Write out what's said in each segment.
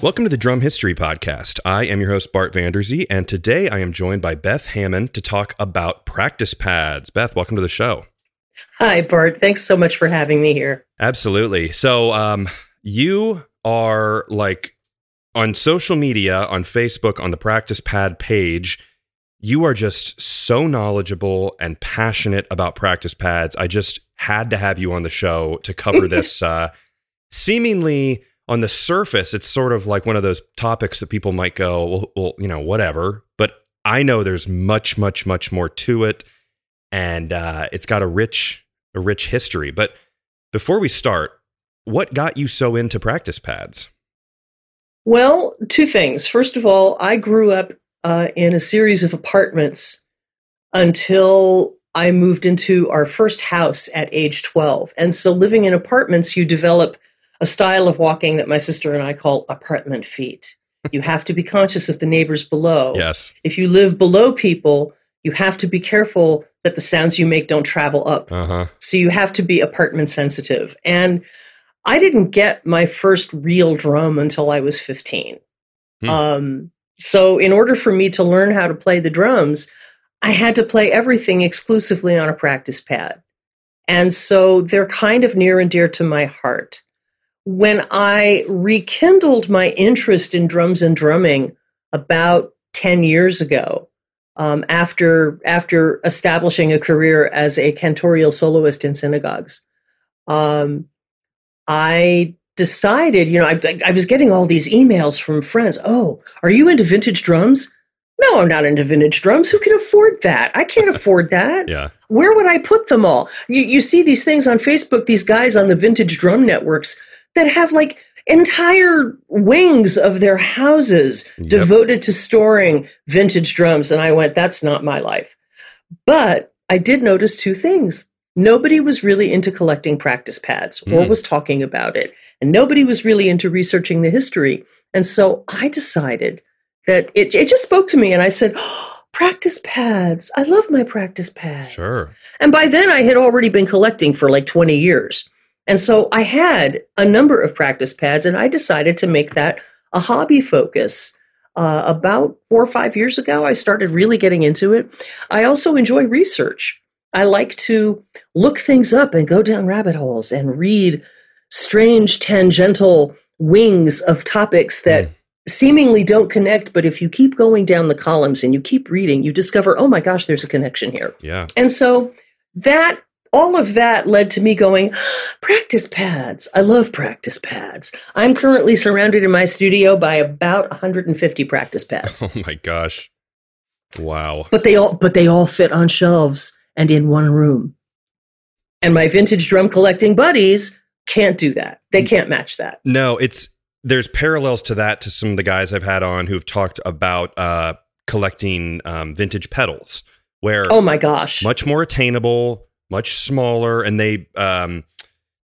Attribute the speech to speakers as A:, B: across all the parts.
A: Welcome to the Drum History Podcast. I am your host, Bart Vanderzee, and today I am joined by Beth Hammond to talk about practice pads. Beth, welcome to the show.
B: Hi, Bart. Thanks so much for having me here.
A: Absolutely. So, um, you are like on social media, on Facebook, on the practice pad page, you are just so knowledgeable and passionate about practice pads. I just had to have you on the show to cover this uh, seemingly on the surface, it's sort of like one of those topics that people might go, well, well, you know, whatever. But I know there's much, much, much more to it, and uh, it's got a rich, a rich history. But before we start, what got you so into practice pads?
B: Well, two things. First of all, I grew up uh, in a series of apartments until I moved into our first house at age 12. And so living in apartments, you develop a style of walking that my sister and I call apartment feet. You have to be conscious of the neighbors below.
A: Yes.
B: If you live below people, you have to be careful that the sounds you make don't travel up.
A: Uh-huh.
B: So you have to be apartment sensitive. And I didn't get my first real drum until I was 15. Hmm. Um, so in order for me to learn how to play the drums, I had to play everything exclusively on a practice pad. And so they're kind of near and dear to my heart when I rekindled my interest in drums and drumming about 10 years ago, um, after, after establishing a career as a cantorial soloist in synagogues, um, I decided, you know, I, I was getting all these emails from friends. Oh, are you into vintage drums? No, I'm not into vintage drums. Who can afford that? I can't afford that.
A: yeah.
B: Where would I put them all? You, you see these things on Facebook, these guys on the vintage drum networks that have like entire wings of their houses yep. devoted to storing vintage drums. And I went, that's not my life. But I did notice two things. Nobody was really into collecting practice pads or mm. was talking about it. And nobody was really into researching the history. And so I decided that it, it just spoke to me. And I said, oh, practice pads. I love my practice pads.
A: Sure.
B: And by then I had already been collecting for like 20 years. And so I had a number of practice pads, and I decided to make that a hobby focus. Uh, about four or five years ago, I started really getting into it. I also enjoy research. I like to look things up and go down rabbit holes and read strange tangential wings of topics that mm. seemingly don't connect. But if you keep going down the columns and you keep reading, you discover, oh my gosh, there's a connection here.
A: Yeah.
B: And so that all of that led to me going, practice pads. I love practice pads. I'm currently surrounded in my studio by about 150 practice pads.
A: Oh my gosh. Wow.
B: But they all but they all fit on shelves and in one room. And my vintage drum collecting buddies can't do that. They can't match that.
A: No, it's there's parallels to that to some of the guys I've had on who've talked about uh, collecting um, vintage pedals where
B: Oh my gosh.
A: Much more attainable much smaller, and they um,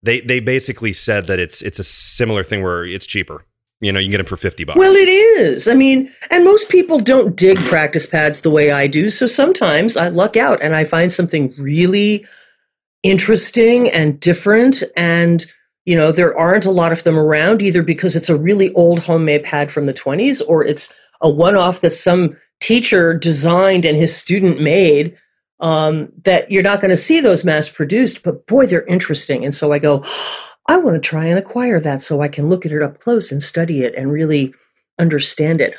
A: they they basically said that it's it's a similar thing where it's cheaper. You know, you can get them for fifty bucks.
B: Well, it is. I mean, and most people don't dig practice pads the way I do. So sometimes I luck out and I find something really interesting and different and you know there aren't a lot of them around either because it's a really old homemade pad from the 20s or it's a one-off that some teacher designed and his student made um, that you're not going to see those mass produced, but boy, they're interesting. And so I go, I want to try and acquire that so I can look at it up close and study it and really understand it.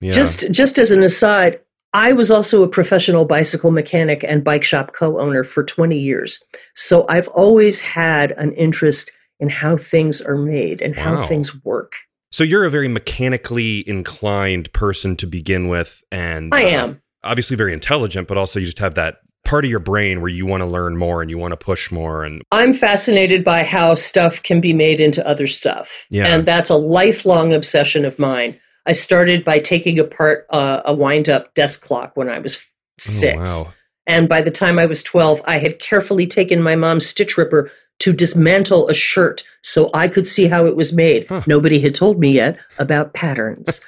B: Yeah. Just just as an aside, I was also a professional bicycle mechanic and bike shop co-owner for 20 years. So I've always had an interest in how things are made and wow. how things work.
A: So you're a very mechanically inclined person to begin with and
B: I uh, am
A: obviously very intelligent, but also you just have that part of your brain where you want to learn more and you want to push more and
B: I'm fascinated by how stuff can be made into other stuff.
A: Yeah.
B: And that's a lifelong obsession of mine. I started by taking apart uh, a wind up desk clock when I was 6. Oh, wow. And by the time I was 12, I had carefully taken my mom's stitch ripper to dismantle a shirt so I could see how it was made. Huh. Nobody had told me yet about patterns.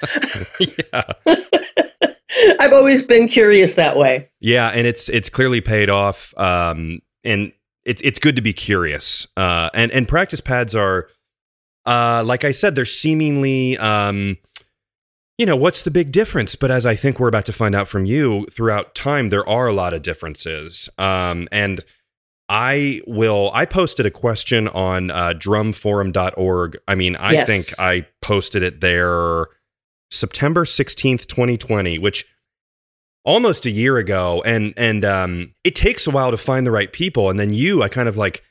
B: yeah. I've always been curious that way.
A: Yeah, and it's it's clearly paid off. Um, and it's it's good to be curious. Uh, and and practice pads are uh, like I said, they're seemingly, um, you know, what's the big difference? But as I think we're about to find out from you throughout time, there are a lot of differences. Um, and I will, I posted a question on uh, drumforum.org. I mean, I
B: Yes.
A: think I posted it there September 16th, 2020, which almost a year ago and and um it takes a while to find the right people and then you I kind of like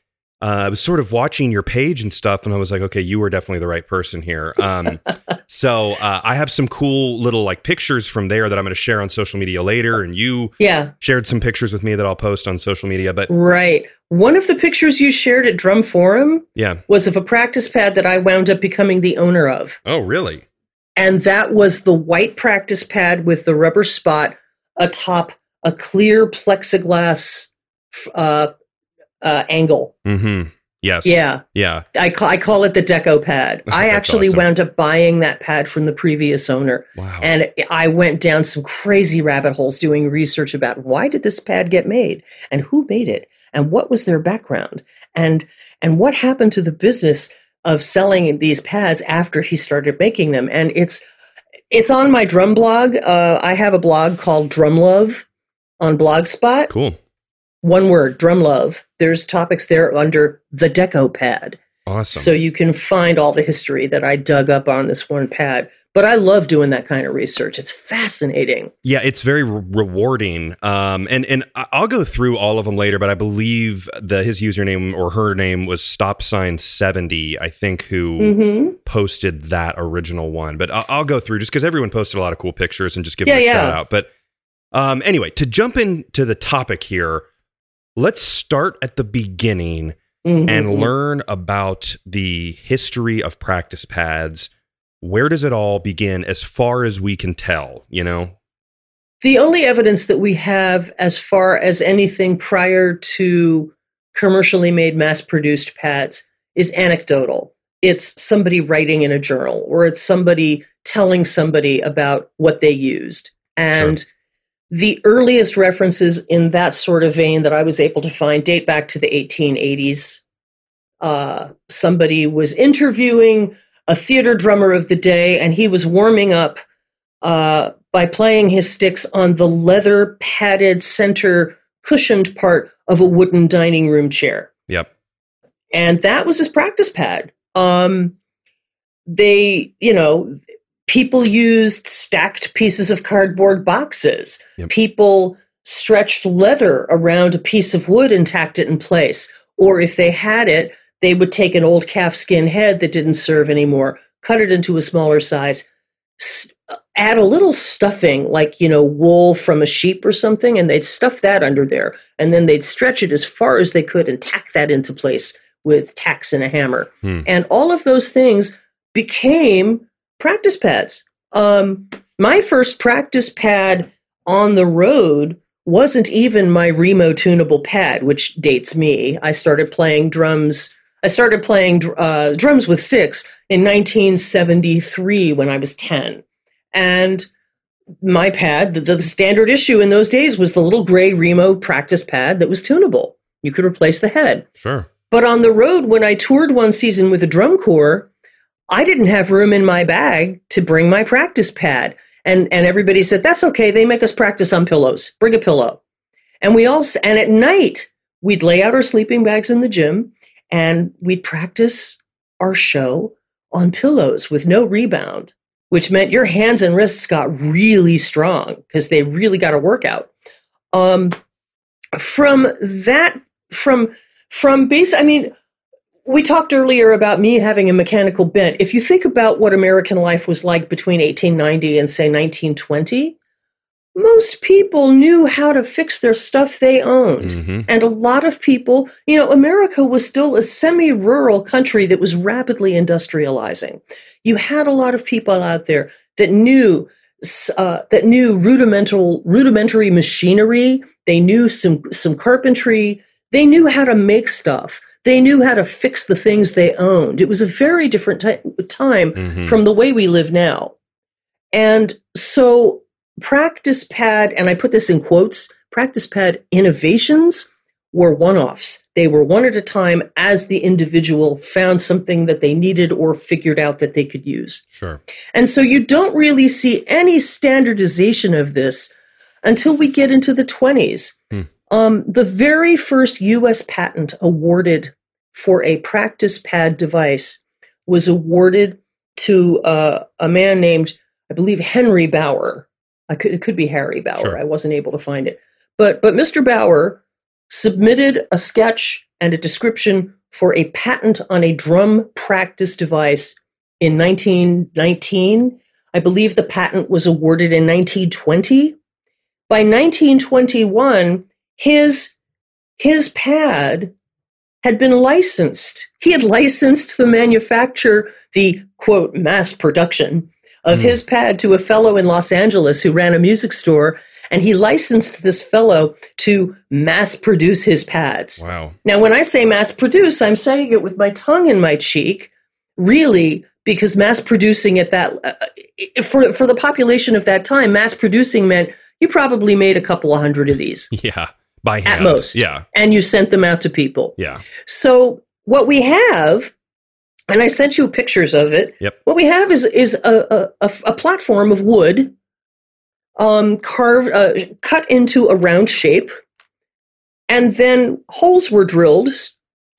A: uh, I was sort of watching your page and stuff, and I was like, okay, you were definitely the right person here. Um, so uh, I have some cool little like pictures from there that I'm going to share on social media later, and you
B: Yeah,
A: shared some pictures with me that I'll post on social media. But
B: right. One of the pictures you shared at Drum Forum
A: yeah,
B: was of a practice pad that I wound up becoming the owner of.
A: oh really?
B: And that was the white practice pad with the rubber spot atop a clear plexiglass uh, uh, angle.
A: Mm-hmm. Yes.
B: Yeah,
A: Yeah.
B: I, ca- I call it the deco pad. I actually
A: awesome.
B: wound up buying that pad from the previous owner.
A: Wow.
B: And I went down some crazy rabbit holes doing research about why did this pad get made and who made it and what was their background and and what happened to the business of selling these pads after he started making them. And it's it's on my drum blog. Uh, I have a blog called Drum Love on Blogspot.
A: cool.
B: One word, Drum Love. There's topics there under the Deco Pad.
A: Awesome.
B: So you can find all the history that I dug up on this one pad. But I love doing that kind of research. It's fascinating.
A: Yeah, it's very re- rewarding. Um, and and I'll go through all of them later, but I believe the his username or her name was stop sign seventy. I think who
B: hmm
A: posted that original one. But I'll, I'll go through just because everyone posted a lot of cool pictures and just give
B: Yeah,
A: them a
B: yeah.
A: shout out. But um, anyway, to jump into the topic here, let's start at the beginning
B: Mm-hmm.
A: and learn about the history of practice pads. Where does it all begin, as far as we can tell? You know.
B: The only evidence that we have as far as anything prior to commercially made mass produced pads is anecdotal. It's somebody writing in a journal or it's somebody telling somebody about what they used. And the earliest references in that sort of vein that I was able to find date back to the 1880s. Uh, somebody was interviewing a theater drummer of the day, and he was warming up uh, by playing his sticks on the leather padded center cushioned part of a wooden dining room chair
A: Yep.
B: and that was his practice pad. Um, they, you know, people used stacked pieces of cardboard boxes.
A: Yep.
B: People stretched leather around a piece of wood and tacked it in place. Or if they had it, they would take an old calfskin head that didn't serve anymore, cut it into a smaller size, s- add a little stuffing, like, you know, wool from a sheep or something, and they'd stuff that under there. And then they'd stretch it as far as they could and tack that into place with tacks and a hammer.
A: Hmm.
B: And all of those things became practice pads. Um, my first practice pad on the road wasn't even my Remo tunable pad, which dates me. I started playing drums. I started playing uh, drums with sticks in 1973 when I was 10. And my pad, the, the standard issue in those days was the little gray Remo practice pad that was tunable. You could replace the head.
A: Sure.
B: But on the road, when I toured one season with a drum corps, I didn't have room in my bag to bring my practice pad. And, and everybody said, that's okay. They make us practice on pillows. Bring a pillow. And we all, and at night, we'd lay out our sleeping bags in the gym and we'd practice our show on pillows with no rebound, which meant your hands and wrists got really strong because they really got a workout. Um, from that, from from base, I mean, we talked earlier about me having a mechanical bent. If you think about what American life was like between 1890 and say 1920, most people knew how to fix their stuff they owned.
A: hmm
B: And a lot of people, you know, America was still a semi rural country that was rapidly industrializing. You had a lot of people out there that knew. Uh, that knew rudimental rudimentary machinery they knew some some carpentry they knew how to make stuff they knew how to fix the things they owned it was a very different ti- time
A: hmm
B: from the way we live now. And so, practice pad, and I put this in quotes practice pad innovations were one offs. They were one at a time as the individual found something that they needed or figured out that they could use.
A: Sure.
B: And so you don't really see any standardization of this until we get into the 20s.
A: Hmm.
B: Um, the very first US patent awarded for a practice pad device was awarded to uh, a man named, I believe, Henry Bauer. I could, it could be Harry Bauer.
A: Sure.
B: I wasn't able to find it. But, but Mr. Bauer submitted a sketch and a description for a patent on a drum practice device in 1919. I believe the patent was awarded in 1920. By 1921, his, his pad had been licensed. He had licensed the manufacture, the quote, mass production of
A: Mm.
B: his pad to a fellow in Los Angeles who ran a music store. And he licensed this fellow to mass produce his pads.
A: Wow.
B: Now, when I say mass produce, I'm saying it with my tongue in my cheek, really, because mass producing at that, uh, for, for the population of that time, mass producing meant you probably made a couple of hundred of these
A: Yeah. By hand.
B: most.
A: Yeah.
B: and you sent them out to people.
A: Yeah.
B: So what we have, and I sent you pictures of it.
A: Yep.
B: What we have is is a a, a, platform of wood, um, carved, uh, cut into a round shape, and then holes were drilled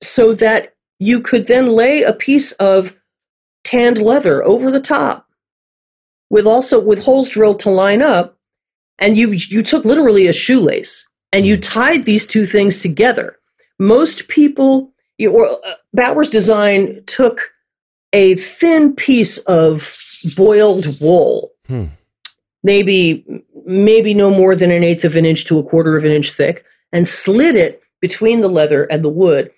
B: so that you could then lay a piece of tanned leather over the top, with also with holes drilled to line up, and you you took literally a shoelace and you tied these two things together. Most people, or uh, Bauer's design took a thin piece of boiled wool,
A: Hmm.
B: maybe maybe no more than an eighth of an inch to a quarter of an inch thick, and slid it between the leather and the wood.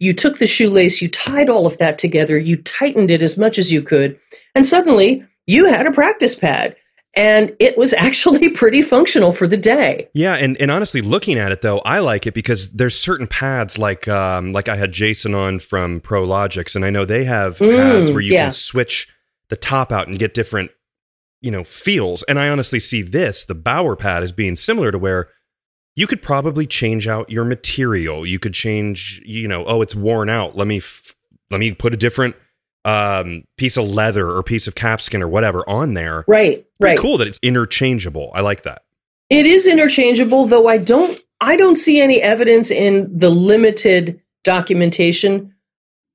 B: You took the shoelace, you tied all of that together, you tightened it as much as you could, and suddenly you had a practice pad. And it was actually pretty functional for the day.
A: Yeah, and, and honestly, looking at it though, I like it because there's certain pads like um like I had Jason on from ProLogix, and I know they have
B: Mm,
A: pads where you
B: yeah.
A: can switch the top out and get different, you know, feels. And I honestly see this, the Bauer pad, as being similar to where you could probably change out your material. You could change, you know, oh, it's worn out. Let me f- let me put a different um piece of leather or piece of calfskin or whatever on there.
B: Right,
A: Pretty
B: right.
A: cool that it's interchangeable. I like that.
B: It is interchangeable, though I don't I don't see any evidence in the limited documentation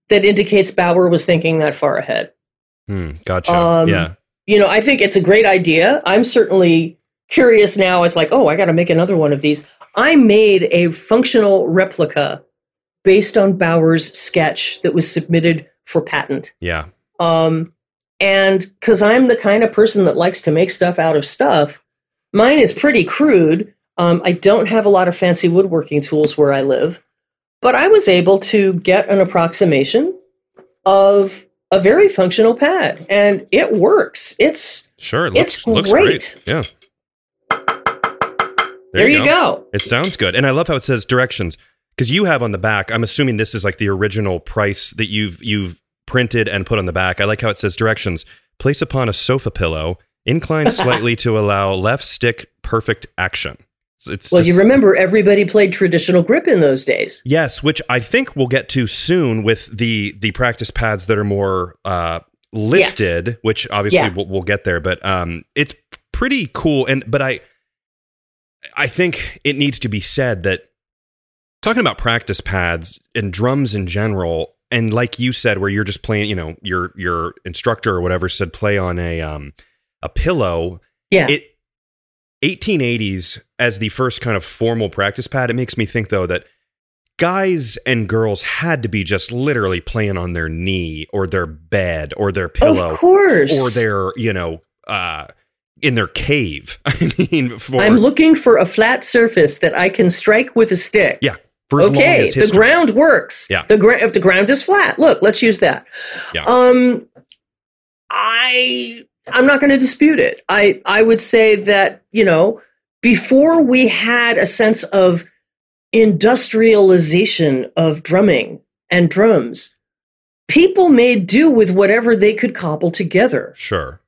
B: that indicates Bauer was thinking that far ahead.
A: Hmm, gotcha.
B: Um,
A: yeah.
B: You know, I think it's a great idea. I'm certainly curious now. It's like, oh, I got to make another one of these. I made a functional replica based on Bauer's sketch that was submitted for patent.
A: Yeah.
B: Um, and because I'm the kind of person that likes to make stuff out of stuff, mine is pretty crude. Um, I don't have a lot of fancy woodworking tools where I live, but I was able to get an approximation of a very functional pad, and it works. It's
A: Sure. It
B: It's
A: looks, looks
B: great.
A: great. Yeah.
B: there, you go.
A: It sounds good. And I love how it says directions because you have on the back, I'm assuming this is like the original price that you've you've printed and put on the back. I like how it says directions. Place upon a sofa pillow, incline slightly to allow left stick perfect action. It's, it's
B: Well,
A: just-
B: you remember everybody played traditional grip in those days.
A: Yes, which I think we'll get to soon with the the practice pads that are more uh, lifted, which obviously
B: Yeah.
A: we'll, we'll get there. But um, it's pretty cool, and but I I think it needs to be said that talking about practice pads and drums in general, and like you said, where you're just playing, you know, your your instructor or whatever said play on a um a pillow
B: Yeah.
A: it 1880s as the first kind of formal practice pad it makes me think though that guys and girls had to be just literally playing on their knee or their bed or their pillow
B: of course.
A: or their you know uh in their cave i mean for
B: I'm looking for a flat surface that I can strike with a stick.
A: Yeah, for
B: okay, the ground works.
A: Yeah.
B: The ground if the ground is flat. Look, let's use that.
A: Yeah.
B: Um I I'm not going to dispute it. I I would say that, you know, before we had a sense of industrialization of drumming and drums, people made do with whatever they could cobble together
A: sure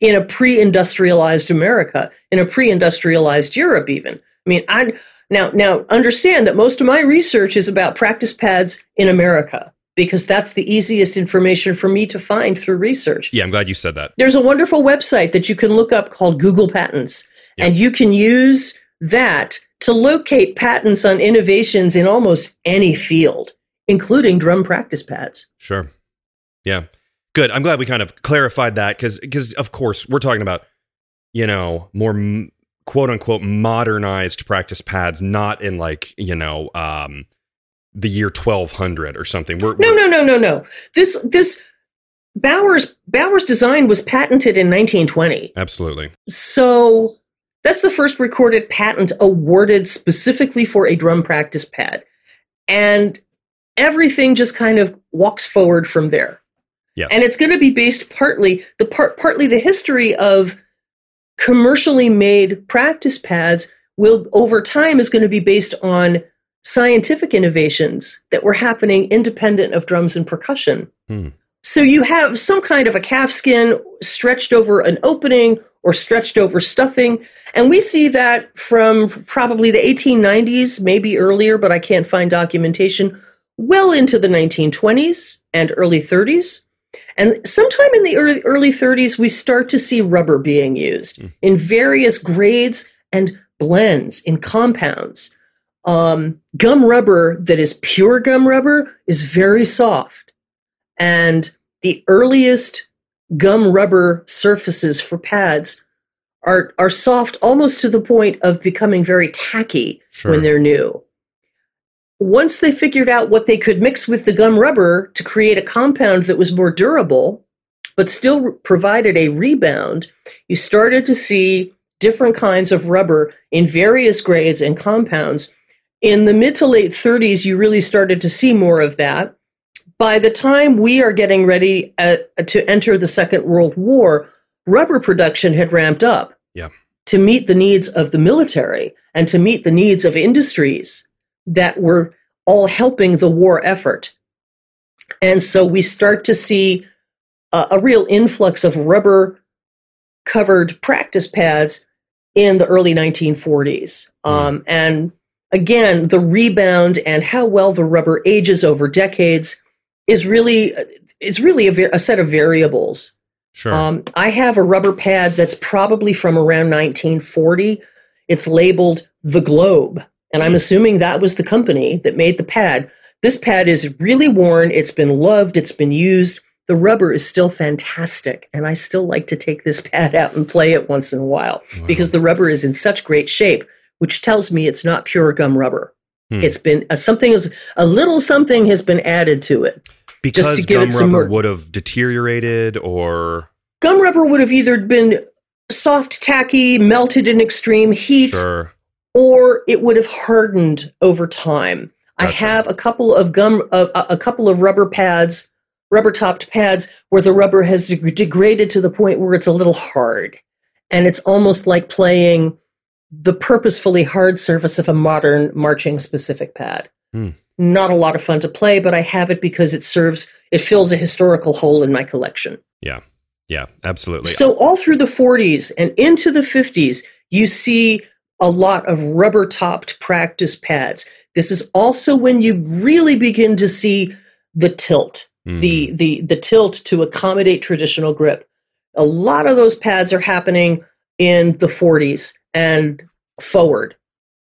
B: in a pre-industrialized America, in a pre-industrialized Europe even. I mean, I Now, now understand that most of my research is about practice pads in America because that's the easiest information for me to find through research.
A: Yeah, I'm glad you said that.
B: There's a wonderful website that you can look up called Google Patents,
A: Yeah.
B: and you can use that to locate patents on innovations in almost any field, including drum practice pads.
A: Sure. Yeah. Good. I'm glad we kind of clarified that because, because of course, we're talking about, you know, more m- quote unquote modernized practice pads, not in like, you know, um, the year 1200 or something. We're,
B: No,
A: we're-
B: no, no, no, no. This this Bauer's Bauer's design was patented in 1920.
A: Absolutely.
B: So that's the first recorded patent awarded specifically for a drum practice pad. And everything just kind of walks forward from there.
A: Yes.
B: And it's going to be based partly the part partly the history of commercially made practice pads will over time is going to be based on scientific innovations that were happening independent of drums and percussion.
A: Hmm.
B: So you have some kind of a calf skin stretched over an opening or stretched over stuffing. And we see that from probably the 1890s, maybe earlier, but I can't find documentation, well into the 1920s and early 30s. And sometime in the early, early 30s, we start to see rubber being used
A: Hmm.
B: in various grades and blends in compounds. Um, gum rubber that is pure gum rubber is very soft. And the earliest gum rubber surfaces for pads are, are soft almost to the point of becoming very tacky
A: Sure.
B: when they're new. Once they figured out what they could mix with the gum rubber to create a compound that was more durable, but still provided a rebound, you started to see different kinds of rubber in various grades and compounds. In the mid to late 30s, you really started to see more of that. By the time we are getting ready uh, to enter the Second World War, rubber production had ramped up
A: Yeah.
B: to meet the needs of the military and to meet the needs of industries that were all helping the war effort. And so we start to see a, a real influx of rubber covered practice pads in the early 1940s. Um, and again, the rebound and how well the rubber ages over decades is really is really a, a set of variables.
A: Sure.
B: Um, I have a rubber pad that's probably from around 1940. It's labeled the Globe, and I'm assuming that was the company that made the pad. This pad is really worn. It's been loved. It's been used. The rubber is still fantastic, and I still like to take this pad out and play it once in a while
A: Wow.
B: because the rubber is in such great shape, which tells me it's not pure gum rubber.
A: Hmm.
B: It's been uh, something is a little something has been added to it.
A: because
B: to give
A: gum
B: it some
A: rubber
B: more-
A: would have deteriorated or
B: Gum rubber would have either been soft, tacky, melted in extreme heat,
A: sure.
B: Or it would have hardened over time. I have a couple of gum, uh, a couple of rubber pads, rubber topped pads, where the rubber has deg- degraded to the point where it's a little hard, and it's almost like playing the purposefully hard surface of a modern marching specific pad.
A: Hmm.
B: Not a lot of fun to play, but I have it because it serves, it fills a historical hole in my collection.
A: Yeah, yeah, absolutely.
B: So all through the 40s and into the 50s, you see a lot of rubber topped practice pads. This is also when you really begin to see the tilt,
A: Hmm.
B: the the the tilt to accommodate traditional grip. A lot of those pads are happening in the 40s and forward.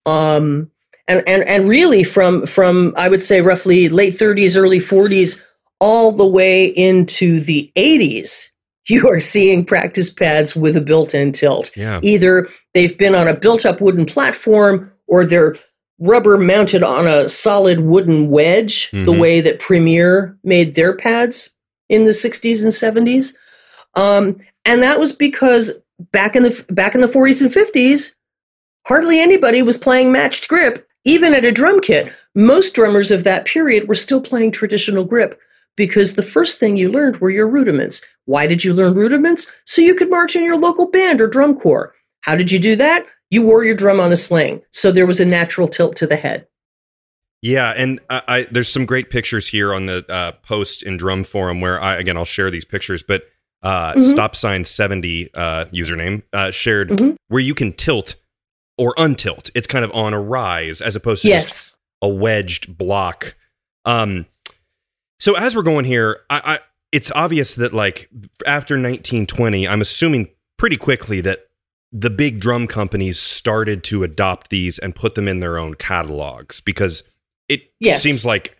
B: Um and and and really from from I would say roughly late 30s early 40s all the way into the 80s you are seeing practice pads with a built-in tilt.
A: yeah.
B: Either they've been on a built-up wooden platform or they're rubber mounted on a solid wooden wedge, the
A: Mhm.
B: way that Premier made their pads in the 60s and 70s. Um, and that was because back in the back in the 40s and 50s, hardly anybody was playing matched grip, even at a drum kit. Most drummers of that period were still playing traditional grip because the first thing you learned were your rudiments. Why did you learn rudiments? So you could march in your local band or drum corps. How did you do that? You wore your drum on a sling, so there was a natural tilt to the head.
A: Yeah, and I, I there's some great pictures here on the uh, post in Drum Forum where I again I'll share these pictures, but uh,
B: Mhm.
A: stop sign seventy uh, username uh, shared
B: Mhm.
A: where you can tilt or untilt. It's kind of on a rise as opposed to just
B: Yes.
A: a wedged block. Um, so as we're going here, I, I it's obvious that like after 1920, I'm assuming pretty quickly that the big drum companies started to adopt these and put them in their own catalogs because it
B: Yes.
A: seems like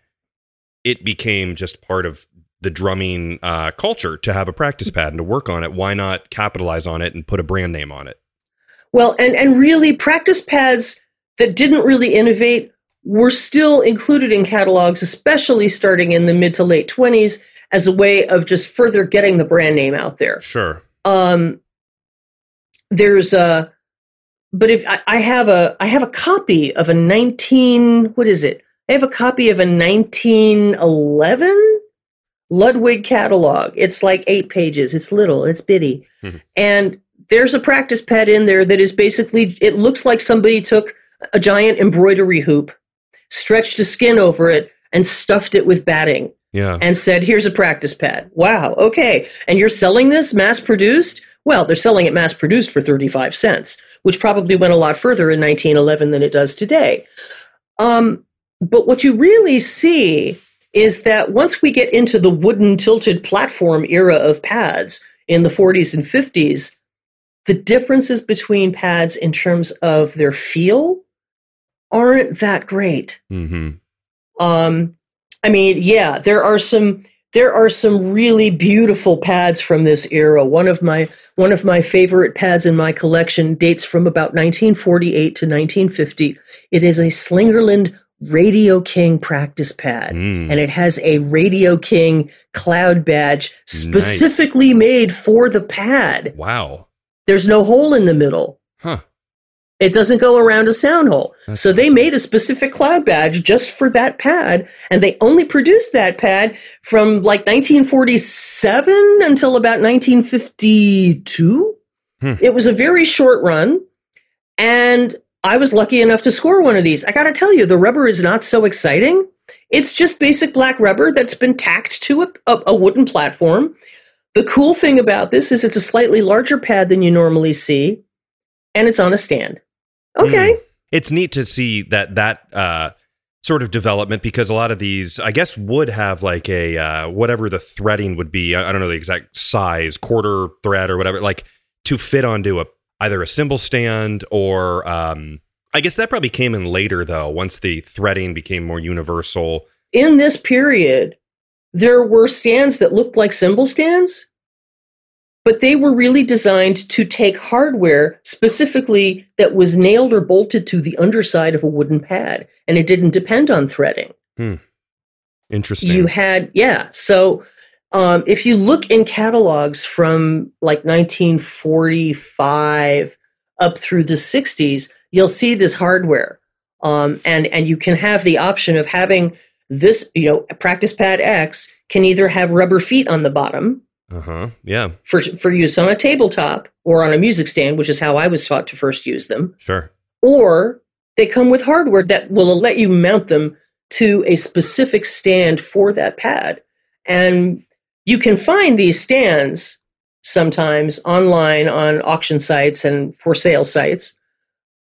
A: it became just part of the drumming uh, culture to have a practice pad and to work on it. Why not capitalize on it and put a brand name on it?
B: Well, and and really, practice pads that didn't really innovate were still included in catalogs, especially starting in the mid to late twenties, as a way of just further getting the brand name out there.
A: Sure.
B: Um, there's a, but if I, I have a, I have a copy of a nineteen, what is it? I have a copy of a nineteen eleven Ludwig catalog. It's like eight pages. It's little. It's bitty,
A: Mhm.
B: and there's a practice pad in there that is basically. It looks like somebody took a giant embroidery hoop, stretched a skin over it, and stuffed it with batting
A: Yeah.
B: and said, Here's a practice pad. Wow, okay. And you're selling this mass produced? Well, they're selling it mass produced for 35 cents, which probably went a lot further in 1911 than it does today. Um, but what you really see is that once we get into the wooden tilted platform era of pads in the 40s and 50s, the differences between pads in terms of their feel aren't that great.
A: mm-hmm.
B: Um, I mean, yeah, there are some there are some really beautiful pads from this era. One of my one of my favorite pads in my collection dates from about 1948 to 1950. It is a Slingerland Radio King practice pad.
A: Mm.
B: And it has a Radio King cloud badge specifically made for the pad.
A: Wow.
B: There's no hole in the middle.
A: Huh.
B: It doesn't go around a sound hole.
A: That's
B: so they
A: awesome.
B: made a specific cloud badge just for that pad, and they only produced that pad from like 1947 until about 1952.
A: Hmm.
B: It was a very short run, and I was lucky enough to score one of these. I got to tell you, the rubber is not so exciting. It's just basic black rubber that's been tacked to a, a, a wooden platform. The cool thing about this is it's a slightly larger pad than you normally see, and it's on a stand. Okay.
A: It's neat to see that that uh, sort of development because a lot of these, I guess, would have like a uh, whatever the threading would be. I I don't know the exact size, quarter thread or whatever, like to fit onto a either a cymbal stand or um, I guess that probably came in later though. Once the threading became more universal.
B: in this period, there were stands that looked like cymbal stands, but they were really designed to take hardware specifically that was nailed or bolted to the underside of a wooden pad, and it didn't depend on threading.
A: Interesting.
B: You had, yeah. So um, if you look in catalogs from like 1945 up through the 60s, you'll see this hardware. Um, and, and you can have the option of having this, you know, practice pad X can either have rubber feet on the bottom
A: uh huh. Yeah.
B: for, for use on a tabletop or on a music stand, which is how I was taught to first use them
A: Sure.
B: or they come with hardware that will let you mount them to a specific stand for that pad. And you can find these stands sometimes online on auction sites and for sale sites.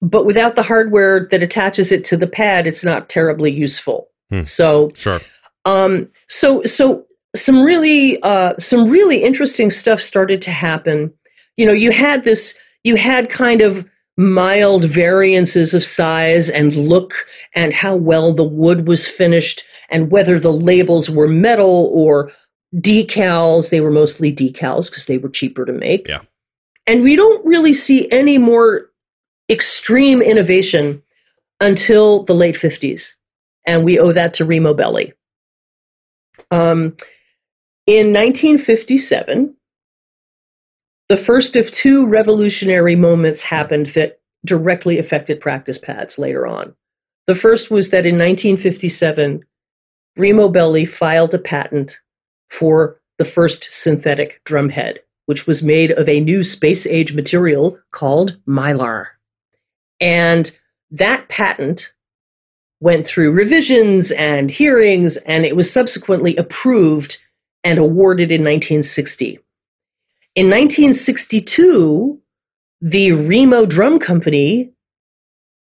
B: But without the hardware that attaches it to the pad, it's not terribly useful.
A: Hmm.
B: So
A: Sure.
B: um, so so some really uh, some really interesting stuff started to happen. You know, you had this, you had kind of mild variances of size and look and how well the wood was finished and whether the labels were metal or decals. They were mostly decals because they were cheaper to make.
A: Yeah.
B: And we don't really see any more extreme innovation until the late 50s. And we owe that to Remo Belli. Um, in 1957, the first of two revolutionary moments happened that directly affected practice pads later on. The first was that in 1957, Remo Belli filed a patent for the first synthetic drumhead, which was made of a new space age material called mylar. And that patent went through revisions and hearings, and it was subsequently approved and awarded in 1960. In 1962, the Remo Drum Company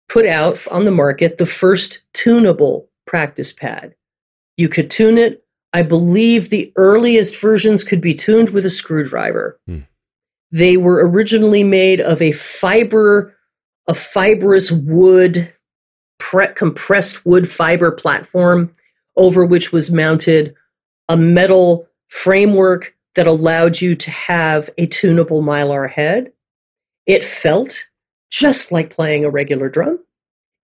B: put out on the market the first tunable practice pad. You could tune it. I believe the earliest versions could be tuned with a screwdriver.
A: Hmm.
B: They were originally made of a fiber, a fibrous wood, pre- compressed wood fiber platform over which was mounted a metal framework that allowed you to have a tunable mylar head. It felt just like playing a regular drum.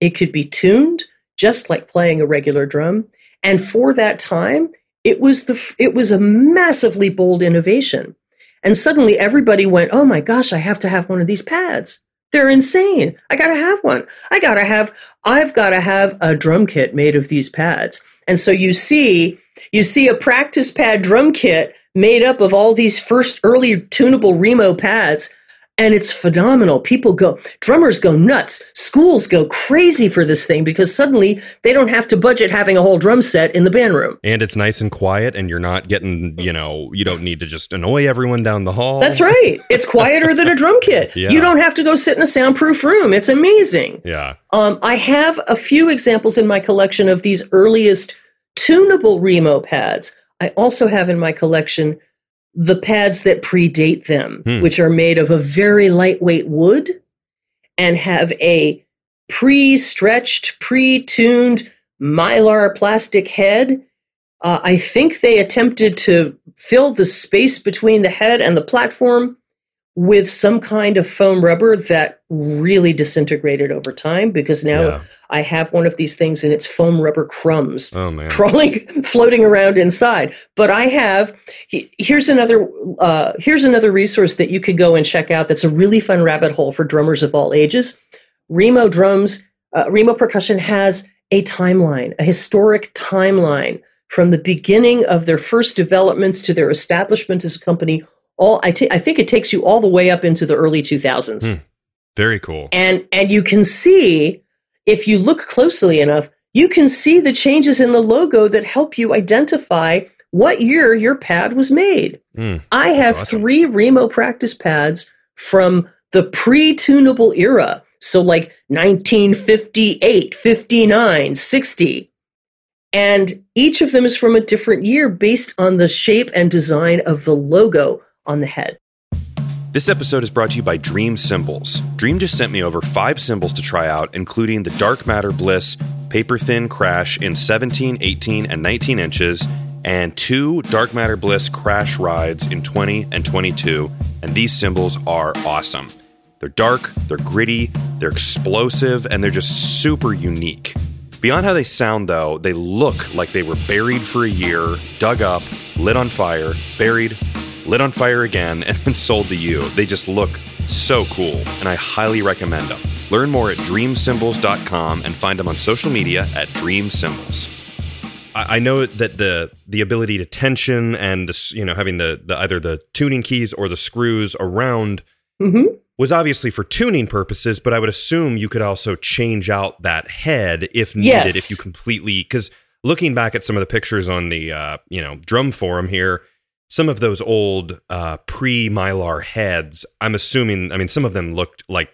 B: It could be tuned just like playing a regular drum. And for that time, it was the it was a massively bold innovation. And suddenly everybody went, "Oh my gosh, I have to have one of these pads. They're insane. I got to have one. I got to have I've got to have a drum kit made of these pads." And so you see you see a practice pad drum kit made up of all these first early tunable Remo pads and it's phenomenal. People go, drummers go nuts. Schools go crazy for this thing because suddenly they don't have to budget having a whole drum set in the band room.
A: And it's nice and quiet, and you're not getting, you know, you don't need to just annoy everyone down the hall.
B: That's right. It's quieter than a drum kit.
A: Yeah.
B: You don't have to go sit in a soundproof room. It's amazing.
A: Yeah.
B: Um, I have a few examples in my collection of these earliest tunable Remo pads. I also have in my collection the pads that predate them,
A: Hmm.
B: which are made of a very lightweight wood and have a pre stretched, pre tuned mylar plastic head. Uh, I think they attempted to fill the space between the head and the platform with some kind of foam rubber that really disintegrated over time because now
A: yeah.
B: I have one of these things and it's foam rubber crumbs
A: Oh man.
B: crawling floating around inside but i have here's another uh, here's another resource that you could go and check out that's a really fun rabbit hole for drummers of all ages remo drums uh, remo percussion has a timeline a historic timeline from the beginning of their first developments to their establishment as a company all I I think it takes you all the way up into the early 2000s
A: Hmm. Very cool.
B: and and you can see if you look closely enough you can see the changes in the logo that help you identify what year your pad was made
A: Mm.
B: i have
A: awesome.
B: three remo practice pads from the pre-tunable era so like 1958 59 60 and each of them is from a different year based on the shape and design of the logo on the head
A: This episode is brought to you by Dream Cymbals. Dream just sent me over five cymbals to try out, including the Dark Matter Bliss Paper Thin Crash in 17, 18, and 19 inches, and two Dark Matter Bliss Crash rides in 20 and 22. And these cymbals are awesome. They're dark, they're gritty, they're explosive, and they're just super unique. Beyond how they sound, though, they look like they were buried for a year, dug up, lit on fire, buried, lit on fire again, and then sold to you. They just look so cool, and I highly recommend them. Learn more at dreamcymbals.com and find them on social media at Dream Cymbals. I I know that the the ability to tension and the, you know having the, the either the tuning keys or the screws around
B: hmm
A: was obviously for tuning purposes, but I would assume you could also change out that head if needed
B: Yes.
A: if you completely because looking back at some of the pictures on the uh, you know drum forum here, some of those old uh, pre mylar heads, I'm assuming. I mean, some of them looked like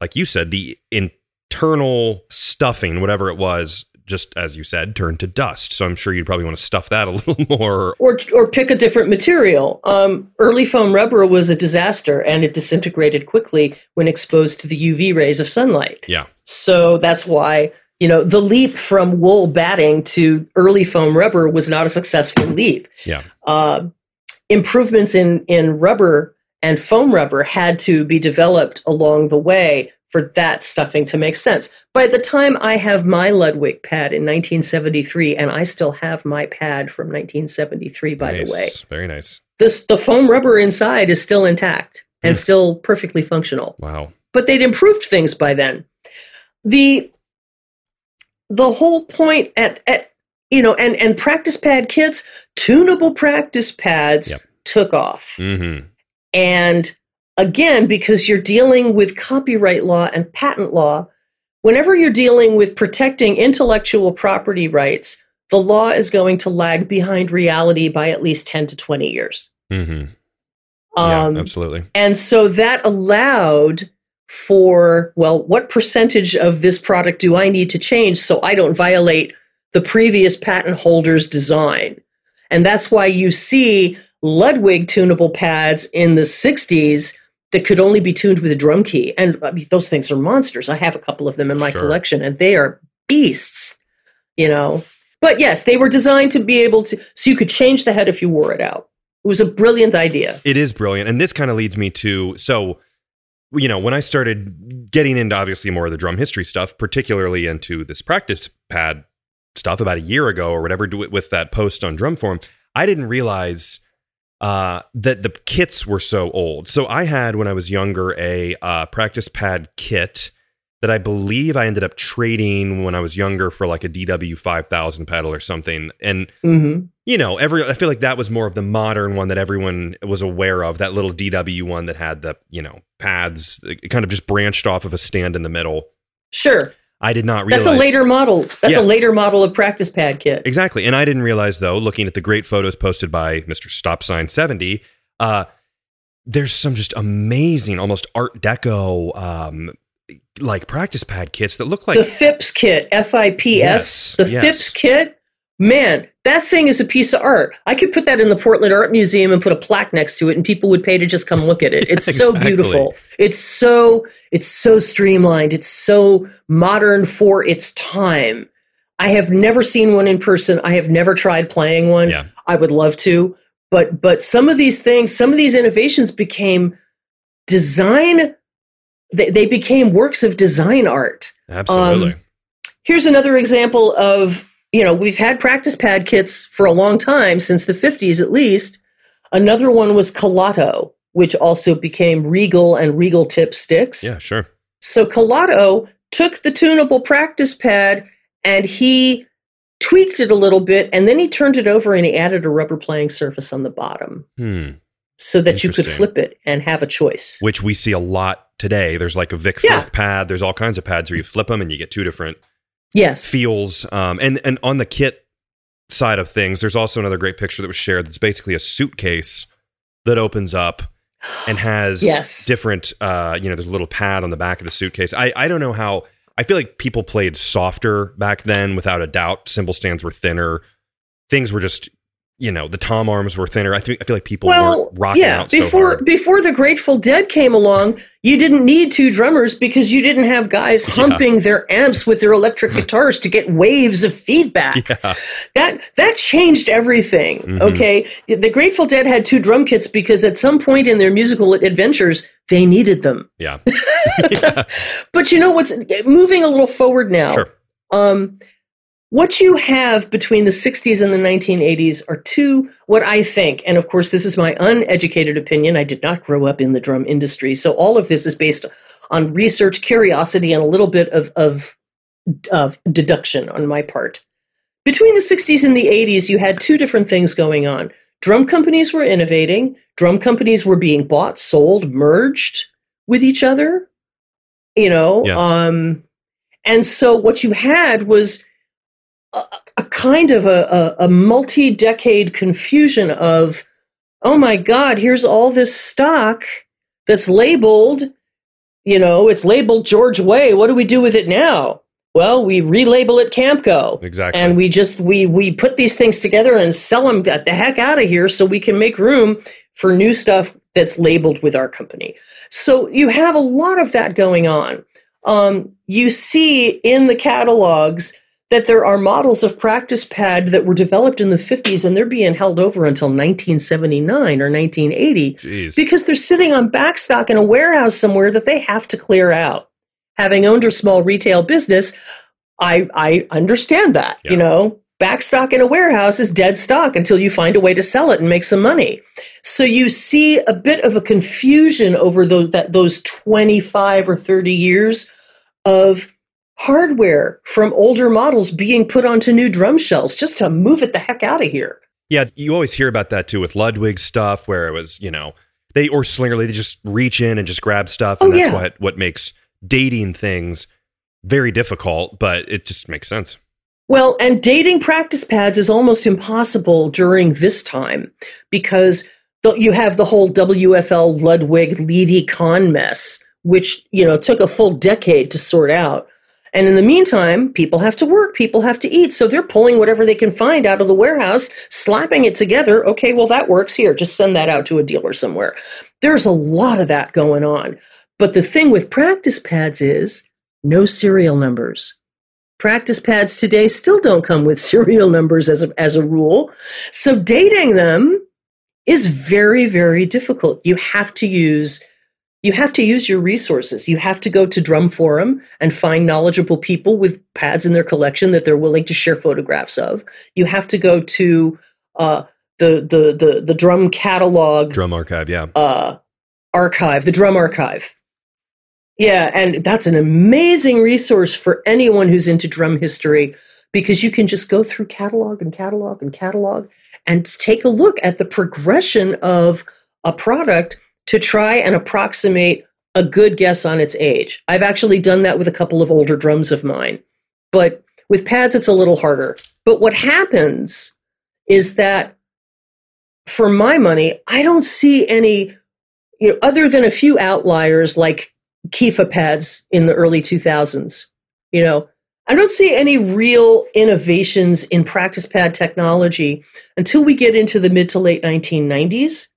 A: like you said the internal stuffing, whatever it was, just as you said, turn to dust. So I'm sure you'd probably want to stuff that a little more.
B: or or pick a different material. Um, early foam rubber was a disaster, and it disintegrated quickly when exposed to the UV rays of sunlight.
A: Yeah.
B: So that's why you know the leap from wool batting to early foam rubber was not a successful leap.
A: Yeah.
B: Uh, improvements in in rubber and foam rubber had to be developed along the way for that stuffing to make sense. By the time I have my Ludwig pad in 1973, and I still have my pad from 1973, by
A: nice.
B: the way,
A: Very nice.
B: this the foam rubber inside is still intact and
A: Hmm.
B: still perfectly functional
A: Wow.
B: but they'd improved things by then. The the whole point at, at you know, and and practice pad kits, tunable practice pads
A: Yep.
B: took off.
A: Mm-hmm.
B: And again, because you're dealing with copyright law and patent law, whenever you're dealing with protecting intellectual property rights, the law is going to lag behind reality by at least 10 to 20 years.
A: Mm-hmm.
B: Um,
A: yeah, absolutely.
B: and so that allowed for, well, what percentage of this product do I need to change so I don't violate the previous patent holder's design? And that's why you see Ludwig tunable pads in the 60s that could only be tuned with a drum key. And I mean, those things are monsters. I have a couple of them in my
A: Sure.
B: collection, and they are beasts, you know. But yes, they were designed to be able to, so you could change the head if you wore it out. It was a brilliant idea.
A: It is brilliant. And this kind of leads me to so, you know, when I started getting into obviously more of the drum history stuff, particularly into this practice pad stuff about a year ago or whatever, do it with that post on Drum Forum, I didn't realize uh, that the kits were so old. So I had, when I was younger, a uh, practice pad kit that I believe I ended up trading when I was younger for like a DW 5000 pedal or something. And
B: hmm
A: you know, every I feel like that was more of the modern one that everyone was aware of. That little DW one that had the you know pads, it kind of just branched off of a stand in the middle.
B: Sure.
A: I did not realize
B: That's a later model. That's
A: Yeah.
B: a later model of practice pad kit.
A: exactly, and I didn't realize though, looking at the great photos posted by Mister Stop Sign Seventy, uh, there's some just amazing, almost Art Deco, um, like practice pad kits that look like
B: the FIPS kit, F I P S,
A: Yes,
B: the
A: yes.
B: FIPS kit, man, that thing is a piece of art. I could put that in the Portland Art Museum and put a plaque next to it, and people would pay to just come look at it. It's so
A: Exactly.
B: beautiful. It's so it's so streamlined. It's so modern for its time. I have never seen one in person. I have never tried playing one.
A: yeah,
B: I would love to, but but some of these things, some of these innovations became design. They, they became works of design art
A: absolutely.
B: Um, here's another example of you know we've had practice pad kits for a long time since the 50s at least another one was calato which also became regal and regal tip sticks
A: yeah, sure.
B: so calato took the tunable practice pad and he tweaked it a little bit and then he turned it over and he added a rubber playing surface on the bottom
A: Hmm.
B: so that you could flip it and have a choice
A: which we see a lot today. There's like a Vic
B: Yeah.
A: Firth pad. There's all kinds of pads where you flip them and you get two different
B: yes
A: feels. Um, and and on the kit side of things, there's also another great picture that was shared. That's basically a suitcase that opens up and has
B: Yes.
A: different. Uh, you know, there's a little pad on the back of the suitcase. I I don't know how. I feel like people played softer back then, without a doubt. Cymbal stands were thinner. Things were just. You know, the tom arms were thinner. I think I feel like people
B: well,
A: weren't rocking
B: yeah.
A: out so
B: before
A: hard.
B: before the Grateful Dead came along, you didn't need two drummers because you didn't have guys
A: Yeah.
B: humping their amps with their electric guitars to get waves of feedback.
A: Yeah,
B: That that changed everything.
A: Mhm.
B: Okay, the Grateful Dead had two drum kits because at some point in their musical adventures they needed them.
A: yeah, yeah.
B: But you know what's moving a little forward now?
A: Sure.
B: Um, what you have between the 60s and the 1980s are two, what I think, and of course, this is my uneducated opinion. I did not grow up in the drum industry. So all of this is based on research, curiosity, and a little bit of, of, of deduction on my part. Between the 60s and the 80s, you had two different things going on. Drum companies were innovating, drum companies were being bought, sold, merged with each other. You know,
A: Yeah.
B: um, and so what you had was a, a kind of a, a, a multi-decade confusion of, oh my God, here's all this stock that's labeled, you know, it's labeled George Way. What do we do with it now? Well, we relabel it Camco.
A: exactly.
B: And we just we we put these things together and sell them get the heck out of here so we can make room for new stuff that's labeled with our company. So you have a lot of that going on. Um, you see in the catalogs that there are models of practice pad that were developed in the 50s and they're being held over until 1979 or 1980
A: Jeez.
B: because they're sitting on backstock in a warehouse somewhere that they have to clear out. Having owned a small retail business, I I understand that.
A: Yeah.
B: You know, backstock in a warehouse is dead stock until you find a way to sell it and make some money. So you see a bit of a confusion over those that those 25 or 30 years of hardware from older models being put onto new drum shells just to move it the heck out of here.
A: Yeah, you always hear about that too with Ludwig stuff, where it was, you know, they or Slingerland, they just reach in and just grab stuff, oh, and
B: Oh,
A: that's
B: yeah.
A: what what makes dating things very difficult. But it just makes sense.
B: Well, and dating practice pads is almost impossible during this time because the, you have the whole WFL Ludwig Leedy Conn mess which, you know, took a full decade to sort out. And in the meantime, people have to work, people have to eat. So they're pulling whatever they can find out of the warehouse, slapping it together. Okay, well, that works here. Just send that out to a dealer somewhere. There's a lot of that going on. But the thing with practice pads is no serial numbers. Practice pads today still don't come with serial numbers as a, as a rule. So dating them is very, very difficult. You have to use you have to use your resources. You have to go to Drum Forum and find knowledgeable people with pads in their collection that they're willing to share photographs of. You have to go to uh, the, the the the drum catalog,
A: drum archive, yeah,
B: uh, archive, the drum archive. Yeah, and that's an amazing resource for anyone who's into drum history because you can just go through catalog and catalog and catalog and take a look at the progression of a product to try and approximate a good guess on its age. I've actually done that with a couple of older drums of mine, but with pads, it's a little harder. But what happens is that for my money, I don't see any, you know, other than a few outliers like Kifa pads in the early 2000s, you know, I don't see any real innovations in practice pad technology until we get into the mid to late 1990s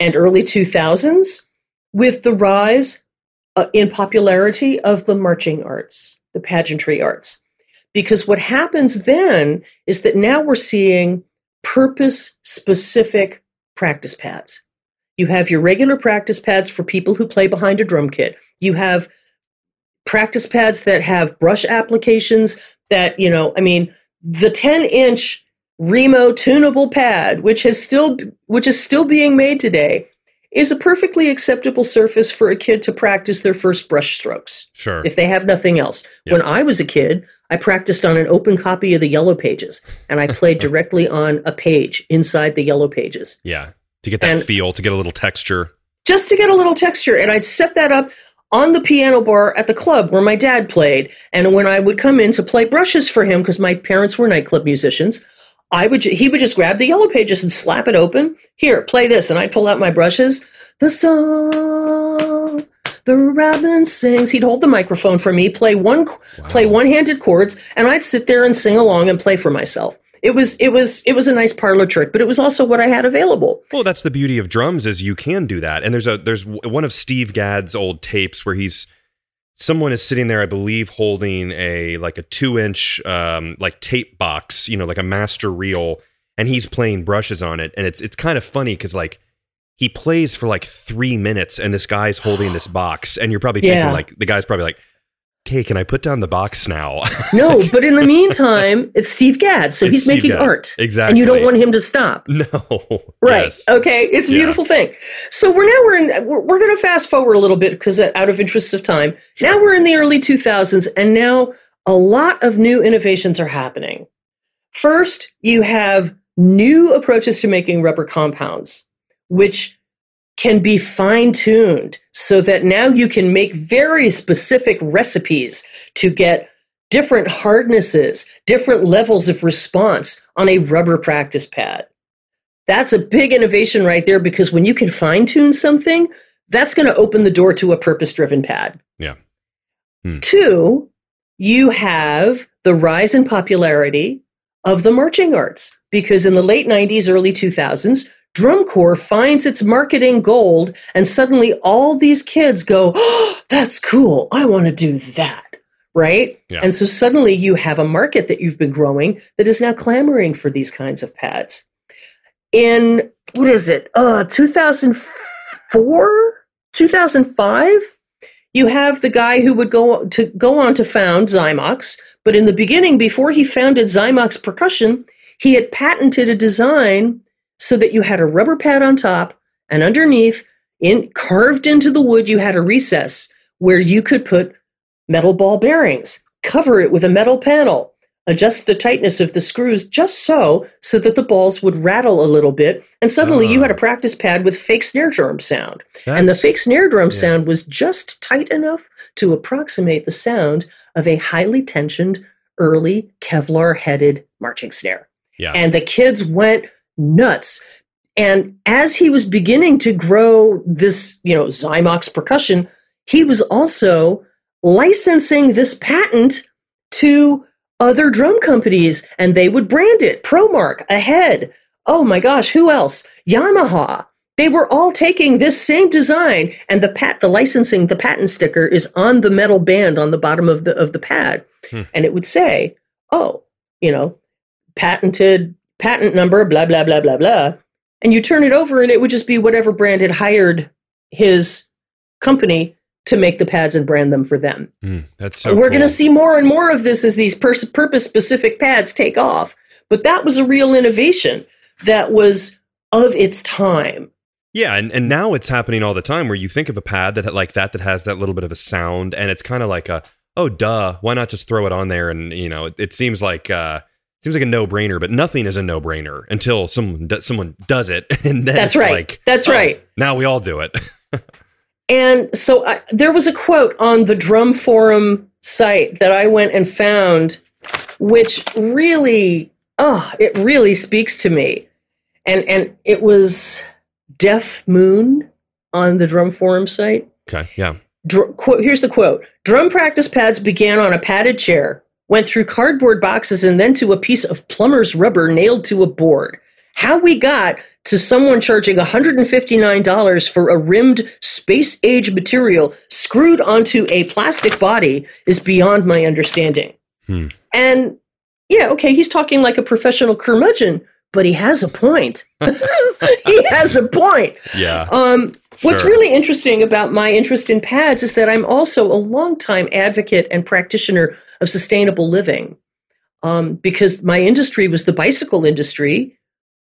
B: and early 2000s with the rise uh, in popularity of the marching arts, the pageantry arts. Because what happens then is that now we're seeing purpose specific practice pads. You have your regular practice pads for people who play behind a drum kit. You have practice pads that have brush applications that, you know, I mean, the 10 inch Remo tunable pad, which has still which is still being made today, is a perfectly acceptable surface for a kid to practice their first brush strokes.
A: Sure.
B: If they have nothing else. Yep. When I was a kid, I practiced on an open copy of the Yellow Pages, and I played directly on a page inside the Yellow Pages.
A: Yeah, to get that and feel, to get a little texture.
B: Just to get a little texture, and I'd set that up on the piano bar at the club where my dad played. And when I would come in to play brushes for him, because my parents were nightclub musicians, I would he would just grab the yellow pages and slap it open. Here, play this, and I'd pull out my brushes. The song, the robin sings. He'd hold the microphone for me, play one wow. play one handed chords, and I'd sit there and sing along and play for myself. It was it was it was a nice parlor trick, but it was also what I had available.
A: Well, that's the beauty of drums is you can do that. And there's a there's one of Steve Gadd's old tapes where he's someone is sitting there, I believe, holding a like a two inch um, like tape box, you know, like a master reel, and he's playing brushes on it, and it's it's kind of funny because like he plays for like three minutes, and this guy's holding this box, and you're probably thinking yeah. like the guy's probably like. Okay, can I put down the box now?
B: no, but in the meantime, it's Steve Gadd, so it's he's Steve making Gadd. art.
A: Exactly.
B: And you don't want him to stop.
A: No.
B: Right. Yes. Okay, it's a yeah. beautiful thing. So we're now we're in we're, we're going to fast forward a little bit because uh, out of interests of time. Sure. Now we're in the early 2000s and now a lot of new innovations are happening. First, you have new approaches to making rubber compounds, which can be fine tuned so that now you can make very specific recipes to get different hardnesses, different levels of response on a rubber practice pad. That's a big innovation right there because when you can fine tune something, that's going to open the door to a purpose driven pad.
A: Yeah.
B: Hmm. Two, you have the rise in popularity of the marching arts because in the late 90s, early 2000s, drum corps finds its marketing gold, and suddenly all these kids go, oh, That's cool. I want to do that. Right? Yeah. And so suddenly you have a market that you've been growing that is now clamoring for these kinds of pads. In what is it? Uh 2004? 2005? You have the guy who would go to go on to found Zymox, but in the beginning, before he founded Zymox Percussion, he had patented a design so that you had a rubber pad on top and underneath in carved into the wood you had a recess where you could put metal ball bearings cover it with a metal panel adjust the tightness of the screws just so so that the balls would rattle a little bit and suddenly uh, you had a ah. practice pad with fake snare drum sound and the fake snare drum yeah. sound was just tight enough to approximate the sound of a highly tensioned early kevlar headed marching snare
A: yeah.
B: and the kids went nuts. And as he was beginning to grow this, you know, Zymox percussion, he was also licensing this patent to other drum companies and they would brand it Promark, Ahead. Oh my gosh, who else? Yamaha. They were all taking this same design and the pat the licensing the patent sticker is on the metal band on the bottom of the of the pad.
A: Hmm.
B: And it would say, "Oh, you know, patented patent number blah blah blah blah blah." And you turn it over and it would just be whatever brand had hired his company to make the pads and brand them for them.
A: Mm, that's so.
B: We're
A: cool.
B: going to see more and more of this as these pers- purpose specific pads take off. But that was a real innovation that was of its time.
A: Yeah, and, and now it's happening all the time where you think of a pad that like that that has that little bit of a sound, and it's kind of like a oh duh, why not just throw it on there? And you know, it, it seems like uh, seems like a no brainer, but nothing is a no brainer until someone do, someone does it, and then
B: That's
A: it's
B: right.
A: like
B: That's
A: oh,
B: right.
A: Now we all do it.
B: And so I, there was a quote on the Drum Forum site that I went and found, which really, oh, it really speaks to me. And and it was Deaf Moon on the Drum Forum site.
A: okay, yeah,
B: Dr- quote, here's the quote Drum practice pads began on a padded chair, went through cardboard boxes, and then to a piece of plumber's rubber nailed to a board. How we got to someone charging $159 for a rimmed space age material screwed onto a plastic body is beyond my understanding.
A: Hmm.
B: And yeah, okay, he's talking like a professional curmudgeon, but he has a point. he has a point.
A: yeah,
B: Um, what's really interesting about my interest in pads is that I'm also a longtime advocate and practitioner of sustainable living. Um, because my industry was the bicycle industry.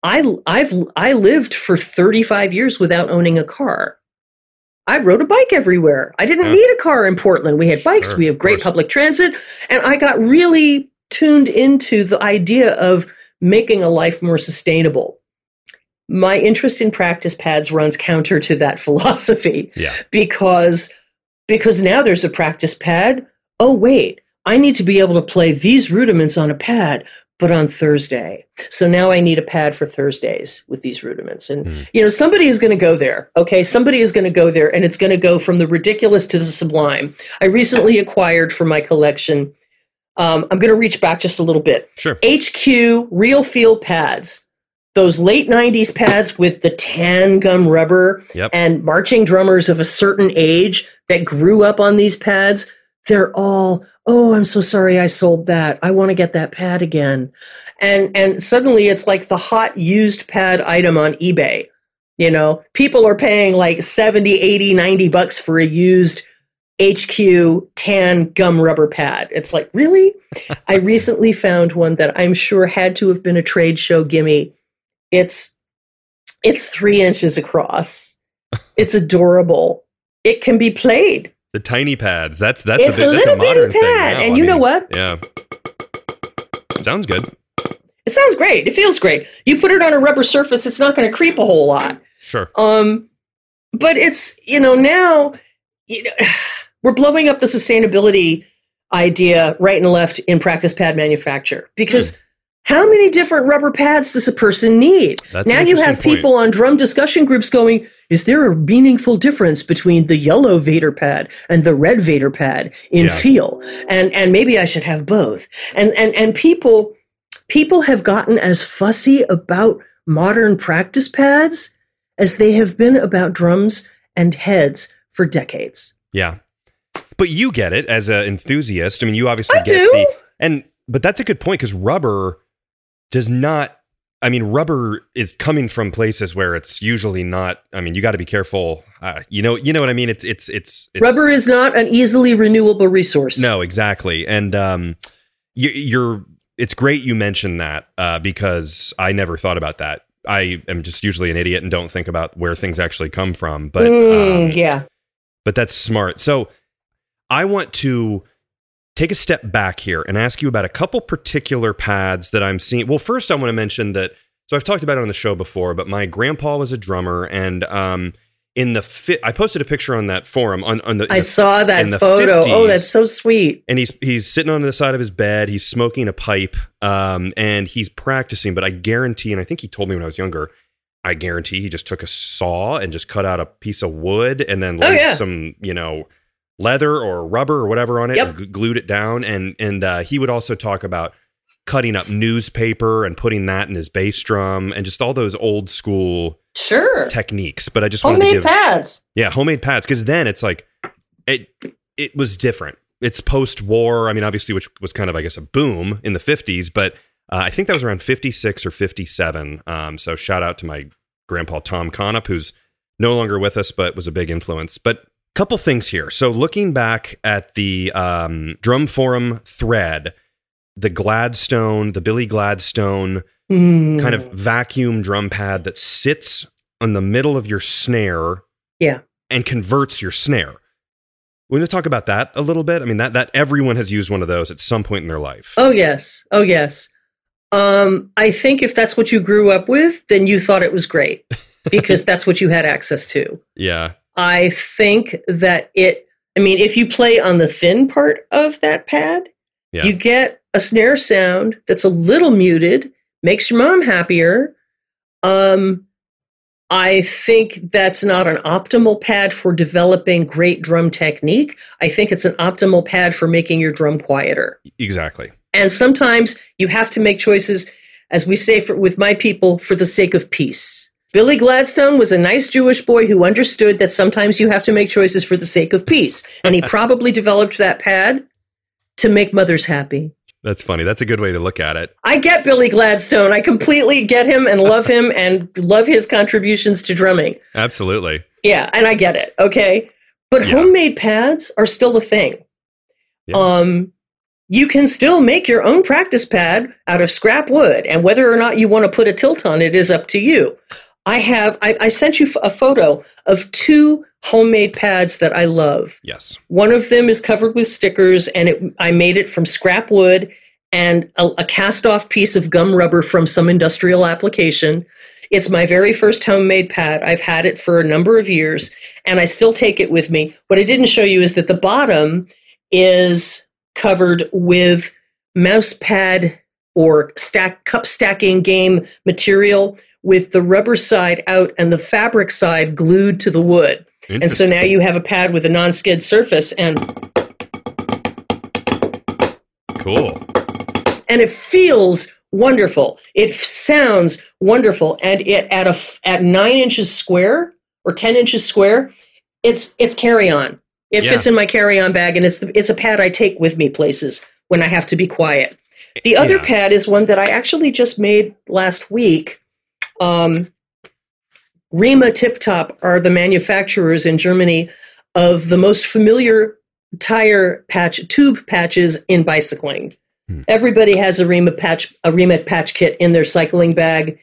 B: I, I've I lived for 35 years without owning a car. I rode a bike everywhere. I didn't
A: Yeah.
B: need a car in Portland. We had bikes.
A: Sure,
B: we have great public transit, and I got really tuned into the idea of making a life more sustainable. My interest in practice pads runs counter to that philosophy
A: yeah,
B: because because now there's a practice pad. Oh wait, I need to be able to play these rudiments on a pad, but on Thursday. So now I need a pad for Thursdays with these rudiments. And
A: Hmm.
B: you know, somebody is going to go there. Okay, somebody is going to go there and it's going to go from the ridiculous to the sublime. I recently acquired for my collection um, I'm going to reach back just a little bit.
A: sure.
B: HQ real feel pads. Those late 90s pads with the tan gum rubber
A: Yep.
B: and marching drummers of a certain age that grew up on these pads, they're all, oh, I'm so sorry I sold that. I want to get that pad again. And and suddenly it's like the hot used pad item on eBay. You know, people are paying like 70, 80, 90 bucks for a used HQ tan gum rubber pad. It's like, really? I recently found one that I'm sure had to have been a trade show gimme. It's it's three inches across. It's adorable. It can be played.
A: The tiny pads. That's that's
B: It's
A: a,
B: a
A: bit, that's
B: little
A: a modern thing.
B: pad,
A: now.
B: and
A: I
B: you know what?
A: Yeah, sounds good.
B: It sounds great. It feels great. You put it on a rubber surface, it's not going to creep a whole lot.
A: Sure.
B: Um, but it's you know now you know, we're blowing up the sustainability idea right and left in practice pad manufacture because
A: Hmm.
B: How many different rubber pads does a person need?
A: That's
B: now you have
A: point.
B: people on drum discussion groups going, "Is there a meaningful difference between the yellow Vater pad and the red Vater pad in
A: Yeah.
B: feel?" And and maybe I should have both. And and and people people have gotten as fussy about modern practice pads as they have been about drums and heads for decades.
A: Yeah. But you get it as an enthusiast. I mean, you obviously
B: I
A: get
B: do.
A: the and but that's a good point because rubber does not I mean, rubber is coming from places where it's usually not. I mean, you got to be careful. Uh, you know, you know what I mean. It's it's it's, it's
B: Rubber is not an easily renewable resource.
A: No, exactly. And um, you, you're. It's great you mentioned that uh, because I never thought about that. I am just usually an idiot and don't think about where things actually come from. But
B: Mm,
A: um,
B: yeah.
A: but that's smart. So I want to take a step back here and ask you about a couple particular pads that I'm seeing. Well, first I want to mention that. So I've talked about it on the show before, but my grandpa was a drummer, and um, in the fit, I posted a picture on that forum on, on the.
B: I
A: the-
B: saw that
A: in the
B: photo. Oh, that's so sweet.
A: and he's he's sitting on the side of his bed. He's smoking a pipe, um, and he's practicing. But I guarantee, and I think he told me when I was younger, I guarantee he just took a saw and just cut out a piece of wood and then
B: Oh, yeah.
A: some, you know, leather or rubber or whatever on it
B: Yep.
A: and g- glued it down. And and uh, he would also talk about cutting up newspaper and putting that in his bass drum and just all those old school
B: Sure.
A: techniques. But I just wanted to
B: Homemade
A: give
B: pads.
A: yeah homemade pads because then it's like it it was different. It's post war. I mean, obviously, which was kind of I guess a boom in the fifties, but uh, I think that was around fifty six or fifty seven. Um, so shout out to my grandpa Tom Conop, who's no longer with us, but was a big influence. But couple things here. So looking back at the um, drum forum thread, the Gladstone, the Billy Gladstone
B: Mm.
A: kind of vacuum drum pad that sits on the middle of your snare,
B: Yeah.
A: and converts your snare. We're going to talk about that a little bit. I mean that that everyone has used one of those at some point in their life.
B: Oh yes. Oh yes. Um, I think if that's what you grew up with, then you thought it was great because that's what you had access to.
A: Yeah,
B: I think that it, I mean, if you play on the thin part of that pad,
A: Yeah.
B: you get a snare sound that's a little muted, makes your mom happier. Um, I think that's not an optimal pad for developing great drum technique. I think it's an optimal pad for making your drum quieter.
A: exactly.
B: And sometimes you have to make choices, as we say for, with my people, for the sake of peace. Billy Gladstone was a nice Jewish boy who understood that sometimes you have to make choices for the sake of peace. And he probably developed that pad to make mothers happy.
A: That's funny. That's a good way to look at it.
B: I get Billy Gladstone. I completely get him and love him and love his contributions to drumming.
A: Absolutely.
B: Yeah, and I get it. Okay. But
A: Yeah.
B: homemade pads are still a thing.
A: Yeah.
B: Um you can still make your own practice pad out of scrap wood, and whether or not you want to put a tilt on it is up to you. I have I, I sent you a photo of two homemade pads that I love.
A: Yes.
B: One of them is covered with stickers, and it, I made it from scrap wood and a, a cast off piece of gum rubber from some industrial application. It's my very first homemade pad. I've had it for a number of years, and I still take it with me. What I didn't show you is that the bottom is covered with mouse pad or stack cup stacking game material with the rubber side out and the fabric side glued to the wood. And so now you have a pad with a non-skid surface and
A: cool.
B: and it feels wonderful. It sounds wonderful, and it at a f- at nine inches square or ten inches square, it's it's carry on. It
A: Yeah.
B: fits in my carry on bag, and it's the, it's a pad I take with me places when I have to be quiet. The other
A: Yeah.
B: pad is one that I actually just made last week. Um, Rema Tip Top are the manufacturers in Germany of the most familiar tire patch tube patches in bicycling.
A: Hmm.
B: Everybody has a Rema patch a Rema patch kit in their cycling bag.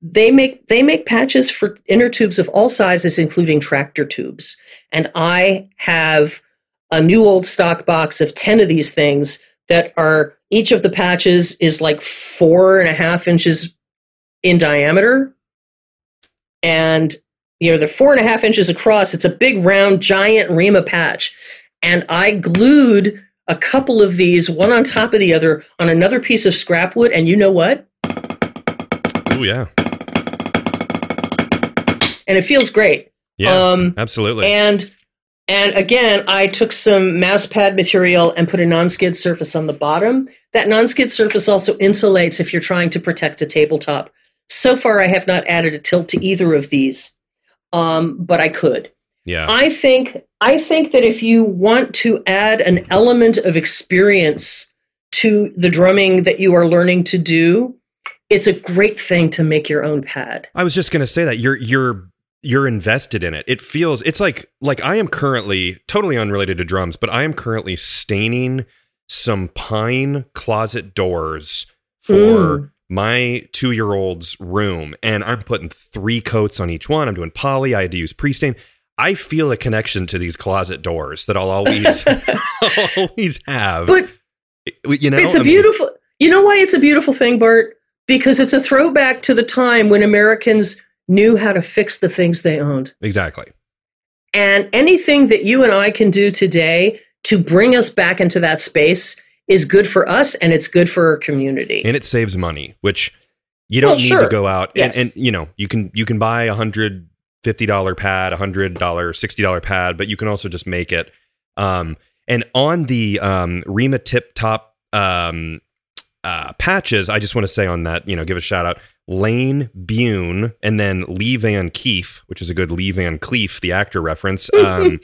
B: They make they make patches for inner tubes of all sizes, including tractor tubes. And I have a new old stock box of ten of these things that are each of the patches is like four and a half inches in diameter. And you know, they're four and a half inches across. It's a big round giant Rema patch. And I glued a couple of these, one on top of the other, on another piece of scrap wood. And you know what?
A: Oh yeah.
B: And it feels great.
A: Yeah.
B: Um,
A: absolutely.
B: and and again, I took some mouse pad material and put a non-skid surface on the bottom. That non-skid surface also insulates if you're trying to protect a tabletop. So far, I have not added a tilt to either of these, um, but I could.
A: yeah.
B: I think I think that if you want to add an element of experience to the drumming that you are learning to do, it's a great thing to make your own pad.
A: I was just going to say that you're you're you're invested in it. It feels it's like like I am currently totally unrelated to drums, but I am currently staining some pine closet doors for
B: Mm.
A: My 2-year-old's room and I'm putting 3 coats on each one. I'm doing poly, I had to use pre-stain. I feel a connection to these closet doors that I'll always I'll always have.
B: But
A: you know,
B: it's a
A: I mean,
B: beautiful. You know why it's a beautiful thing, Bart? Because it's a throwback to the time when Americans knew how to fix the things they owned.
A: exactly.
B: And anything that you and I can do today to bring us back into that space is good for us and it's good for our community.
A: and it saves money, which you don't
B: Well,
A: need
B: sure.
A: to go out
B: Yes.
A: and, and you know you can you can buy a hundred fifty dollar pad, a hundred dollar, sixty dollar pad, but you can also just make it Um, and on the um, Rema Tip Top um, uh, patches, I just want to say on that, you know, give a shout out. Lane Bune and then Lee Van Cleef, which is a good Lee Van Cleef, the actor reference. Um,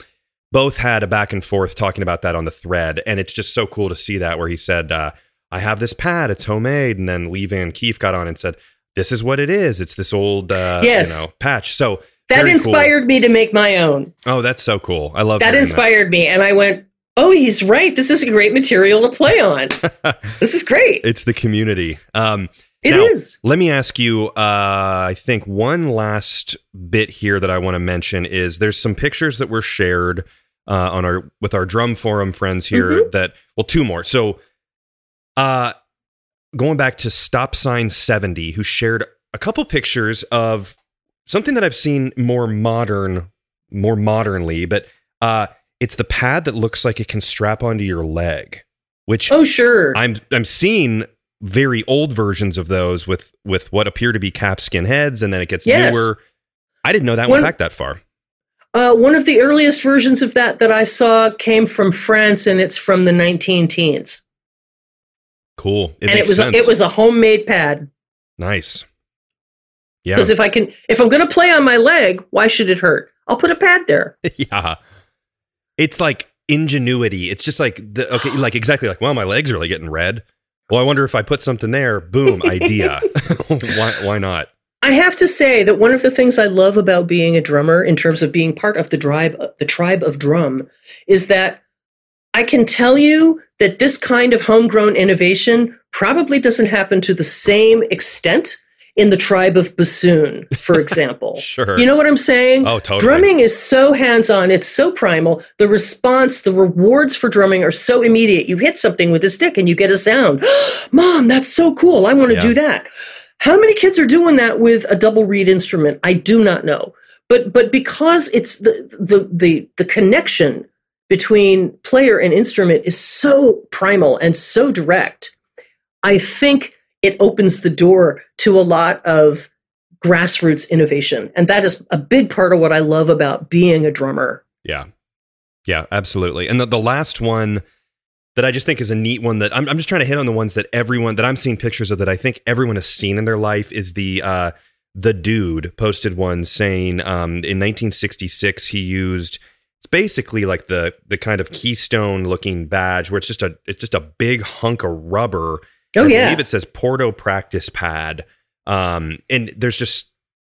A: both had a back and forth talking about that on the thread, and it's just so cool to see that where he said, uh, "I have this pad, it's homemade," and then Lee Van Cleef got on and said, "This is what it is. It's this old, uh,
B: Yes.
A: you know, patch." So
B: That
A: very cool.
B: inspired me to make my own.
A: Oh, that's so cool. I love
B: That inspired me, and I went, "Oh, he's right. This is a great material to play on. This is great.
A: it's the community. Um,
B: It
A: now-
B: is.
A: Let me ask you, uh, I think one last bit here that I want to mention is there's some pictures that were shared uh, on our with our drum forum friends here that well two more. So uh going back to stop sign 70 who shared a couple pictures of something that I've seen more modern more modernly, but uh it's the pad that looks like it can strap onto your leg, which
B: Oh, sure.
A: I'm I'm seeing very old versions of those with with what appear to be cap skin heads, and then it gets
B: Yes.
A: newer. I didn't know that
B: One-
A: went back that far.
B: Uh, one of the earliest versions of that that I saw came from France, and it's from the 19 teens.
A: Cool. It
B: and it was
A: sense.
B: it was a homemade pad.
A: nice. Yeah,
B: Because if I can, if I'm going to play on my leg, why should it hurt? I'll put a pad there.
A: yeah. It's like ingenuity. It's just like the okay, like exactly like well, my legs are really getting red. Well, I wonder if I put something there. Boom, idea. why why not?
B: I have to say that one of the things I love about being a drummer, in terms of being part of the tribe, the tribe of drum, is that I can tell you that this kind of homegrown innovation probably doesn't happen to the same extent in the tribe of bassoon, for example.
A: Sure.
B: You know what I'm saying?
A: oh, totally.
B: Drumming is so hands on, it's so primal. The response, the rewards for drumming are so immediate. You hit something with a stick and you get a sound. Mom, that's so cool. I want to
A: Yeah.
B: do that. How many kids are doing that with a double reed instrument? I do not know. But but because it's the the the, the connection between player and instrument is so primal and so direct, I think it opens the door to a lot of grassroots innovation. And that is a big part of what I love about being a drummer.
A: Yeah. Yeah, absolutely. And the, the last one that I just think is a neat one that I'm, I'm just trying to hit on the ones that everyone that I'm seeing pictures of that I think everyone has seen in their life is the uh the dude posted one saying um in 1966 he used it's basically like the the kind of keystone looking badge where it's just a it's just a big hunk of rubber
B: Oh,
A: I
B: yeah.
A: believe it says Porto practice pad. Um, and there's just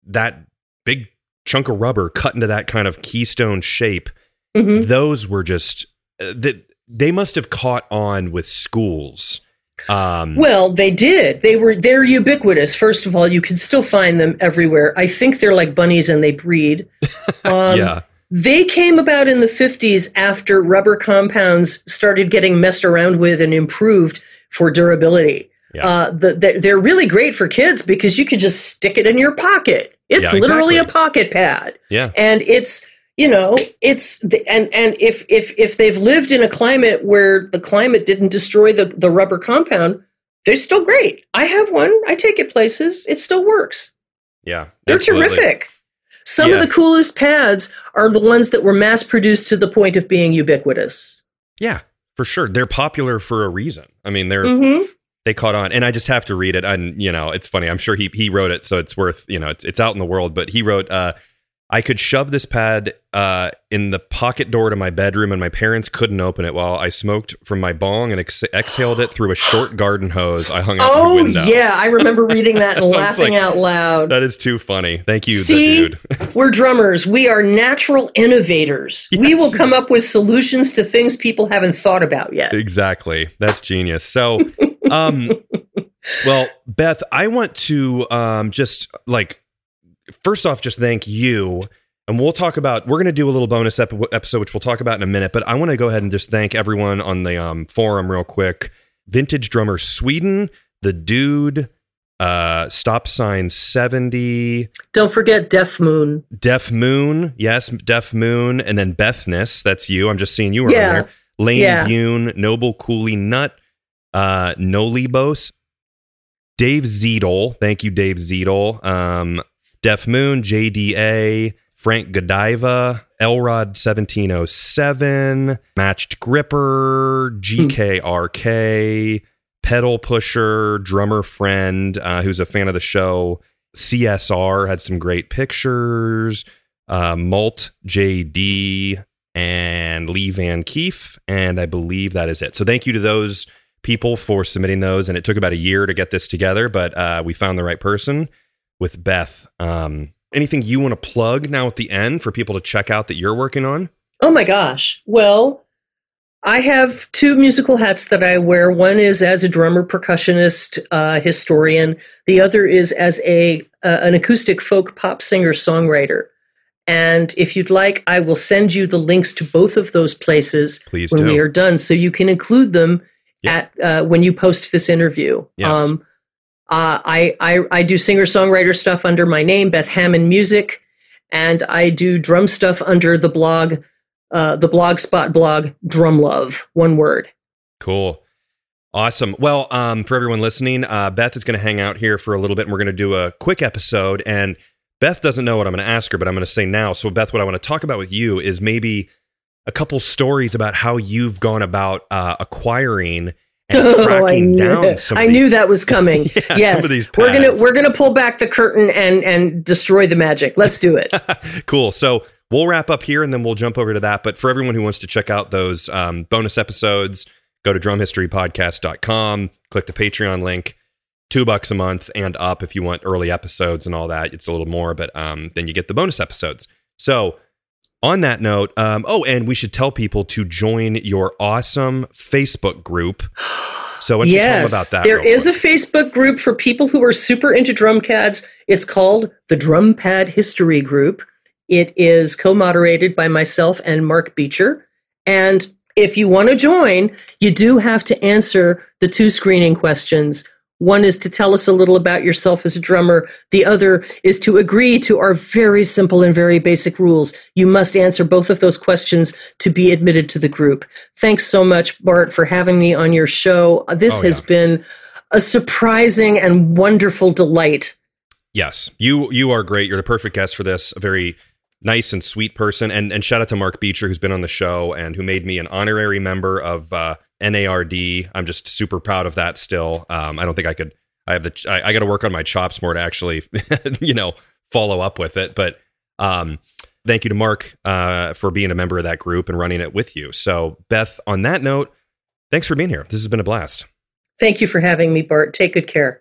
A: that big chunk of rubber cut into that kind of keystone shape.
B: Mhm.
A: Those were just uh, that they must have caught on with schools. Um,
B: Well, they did. They were they're ubiquitous. First of all, you can still find them everywhere. I think they're like bunnies and they breed. Um,
A: yeah,
B: They came about in the 50s after rubber compounds started getting messed around with and improved for durability.
A: Yeah.
B: Uh, the, the, they're really great for kids because you can just stick it in your pocket. It's
A: Yeah,
B: literally
A: exactly.
B: a pocket pad.
A: yeah,
B: and it's you know it's the, and and if if if they've lived in a climate where the climate didn't destroy the the rubber compound they're still great i have one i take it places it still works
A: yeah.
B: they're
A: absolutely.
B: terrific some
A: Yeah.
B: of the coolest pads are the ones that were mass produced to the point of being ubiquitous
A: Yeah, for sure. They're popular for a reason. I mean, they're
B: hmm
A: they caught on. And i just have to read it. And you know it's funny. I'm sure he he wrote it so it's worth you know it's, it's out in the world. But he wrote uh i could shove this pad uh in the pocket door to my bedroom and my parents couldn't open it while i smoked from my bong and ex- exhaled it through a short garden hose i hung out
B: oh
A: the window
B: yeah i remember reading that and laughing
A: like-
B: out loud
A: that is too funny thank you
B: See?
A: the dude
B: We're drummers. We are natural innovators. We will come up with solutions to things people haven't thought about yet.
A: exactly that's genius so um well beth i want to um just like first off just thank you and we'll talk about we're going to do a little bonus ep- episode which we'll talk about in a minute but i want to go ahead and just thank everyone on the um, forum real quick vintage drummer sweden the dude uh stop sign 70
B: Don't forget Deaf Moon.
A: deaf moon yes deaf moon and then bethness that's you i'm just seeing you around
B: Yeah.
A: there lane
B: Yeah.
A: bune noble cooley nut uh nolibos dave Zeedle, thank you dave Zeedle. um deaf moon jda frank godiva Elrod 1707, Matched Gripper, GKRK, Pedal Pusher, Drummer Friend, uh, who's a fan of the show. CSR had some great pictures. Uh, Malt JD and Lee Van Cleef. And I believe that is it. So thank you to those people for submitting those. And it took about a year to get this together, but uh, we found the right person with Beth. Um, anything you want to plug now at the end for people to check out that you're working on?
B: Oh my gosh. Well, I have two musical hats that I wear. One is as a drummer, percussionist, uh, historian. The other is as a uh, an acoustic folk pop singer songwriter. And if you'd like, I will send you the links to both of those places
A: Please
B: when
A: do.
B: we are done, so you can include them
A: Yeah.
B: at uh, when you post this interview.
A: Yes.
B: Um, uh, I, I I do singer songwriter stuff under my name, Beth Hammond Music, and I do drum stuff under the blog, uh, the Blogspot blog Drum Love, one word.
A: Cool. Awesome. Well, um, for everyone listening, uh, Beth is going to hang out here for a little bit and we're going to do a quick episode. And Beth doesn't know what I'm going to ask her, but I'm going to say now. So, Beth, what I want to talk about with you is maybe a couple stories about how you've gone about uh, acquiring and
B: Oh, I
A: tracking
B: knew,
A: down some
B: I knew that was coming.
A: Yeah,
B: yes, we're gonna we're gonna pull back the curtain and and destroy the magic. Let's do it.
A: cool. So we'll wrap up here and then we'll jump over to that. But for everyone who wants to check out those um, bonus episodes, go to drumhistorypodcast.com, click the Patreon link. Two bucks a month and up if you want early episodes and all that. It's a little more, but um, then you get the bonus episodes. So, on that note, um, oh, and we should tell people to join your awesome Facebook group. So, why don't you tell them
B: yes,
A: about that?
B: there is
A: quick?
B: a Facebook group for people who are super into drum pads. It's called the Drum Pad History Group. It is co-moderated by myself and Mark Beecher. And if you want to join, you do have to answer the two screening questions. One is to tell us a little about yourself as a drummer. The other is to agree to our very simple and very basic rules. You must answer both of those questions to be admitted to the group. Thanks so much, Bart, for having me on your show. This
A: Oh,
B: has
A: yeah.
B: been a surprising and wonderful delight.
A: Yes, you you are great. You're the perfect guest for this. A very nice and sweet person. And and shout out to Mark Beecher who's been on the show and who made me an honorary member of uh, NARD. I'm just super proud of that. Still, um, I don't think I could. I have the. I, I got to work on my chops more to actually, you know, follow up with it. But um, thank you to Mark uh, for being a member of that group and running it with you. So Beth, on that note, thanks for being here. This has been a blast.
B: Thank you for having me, Bart. Take good care.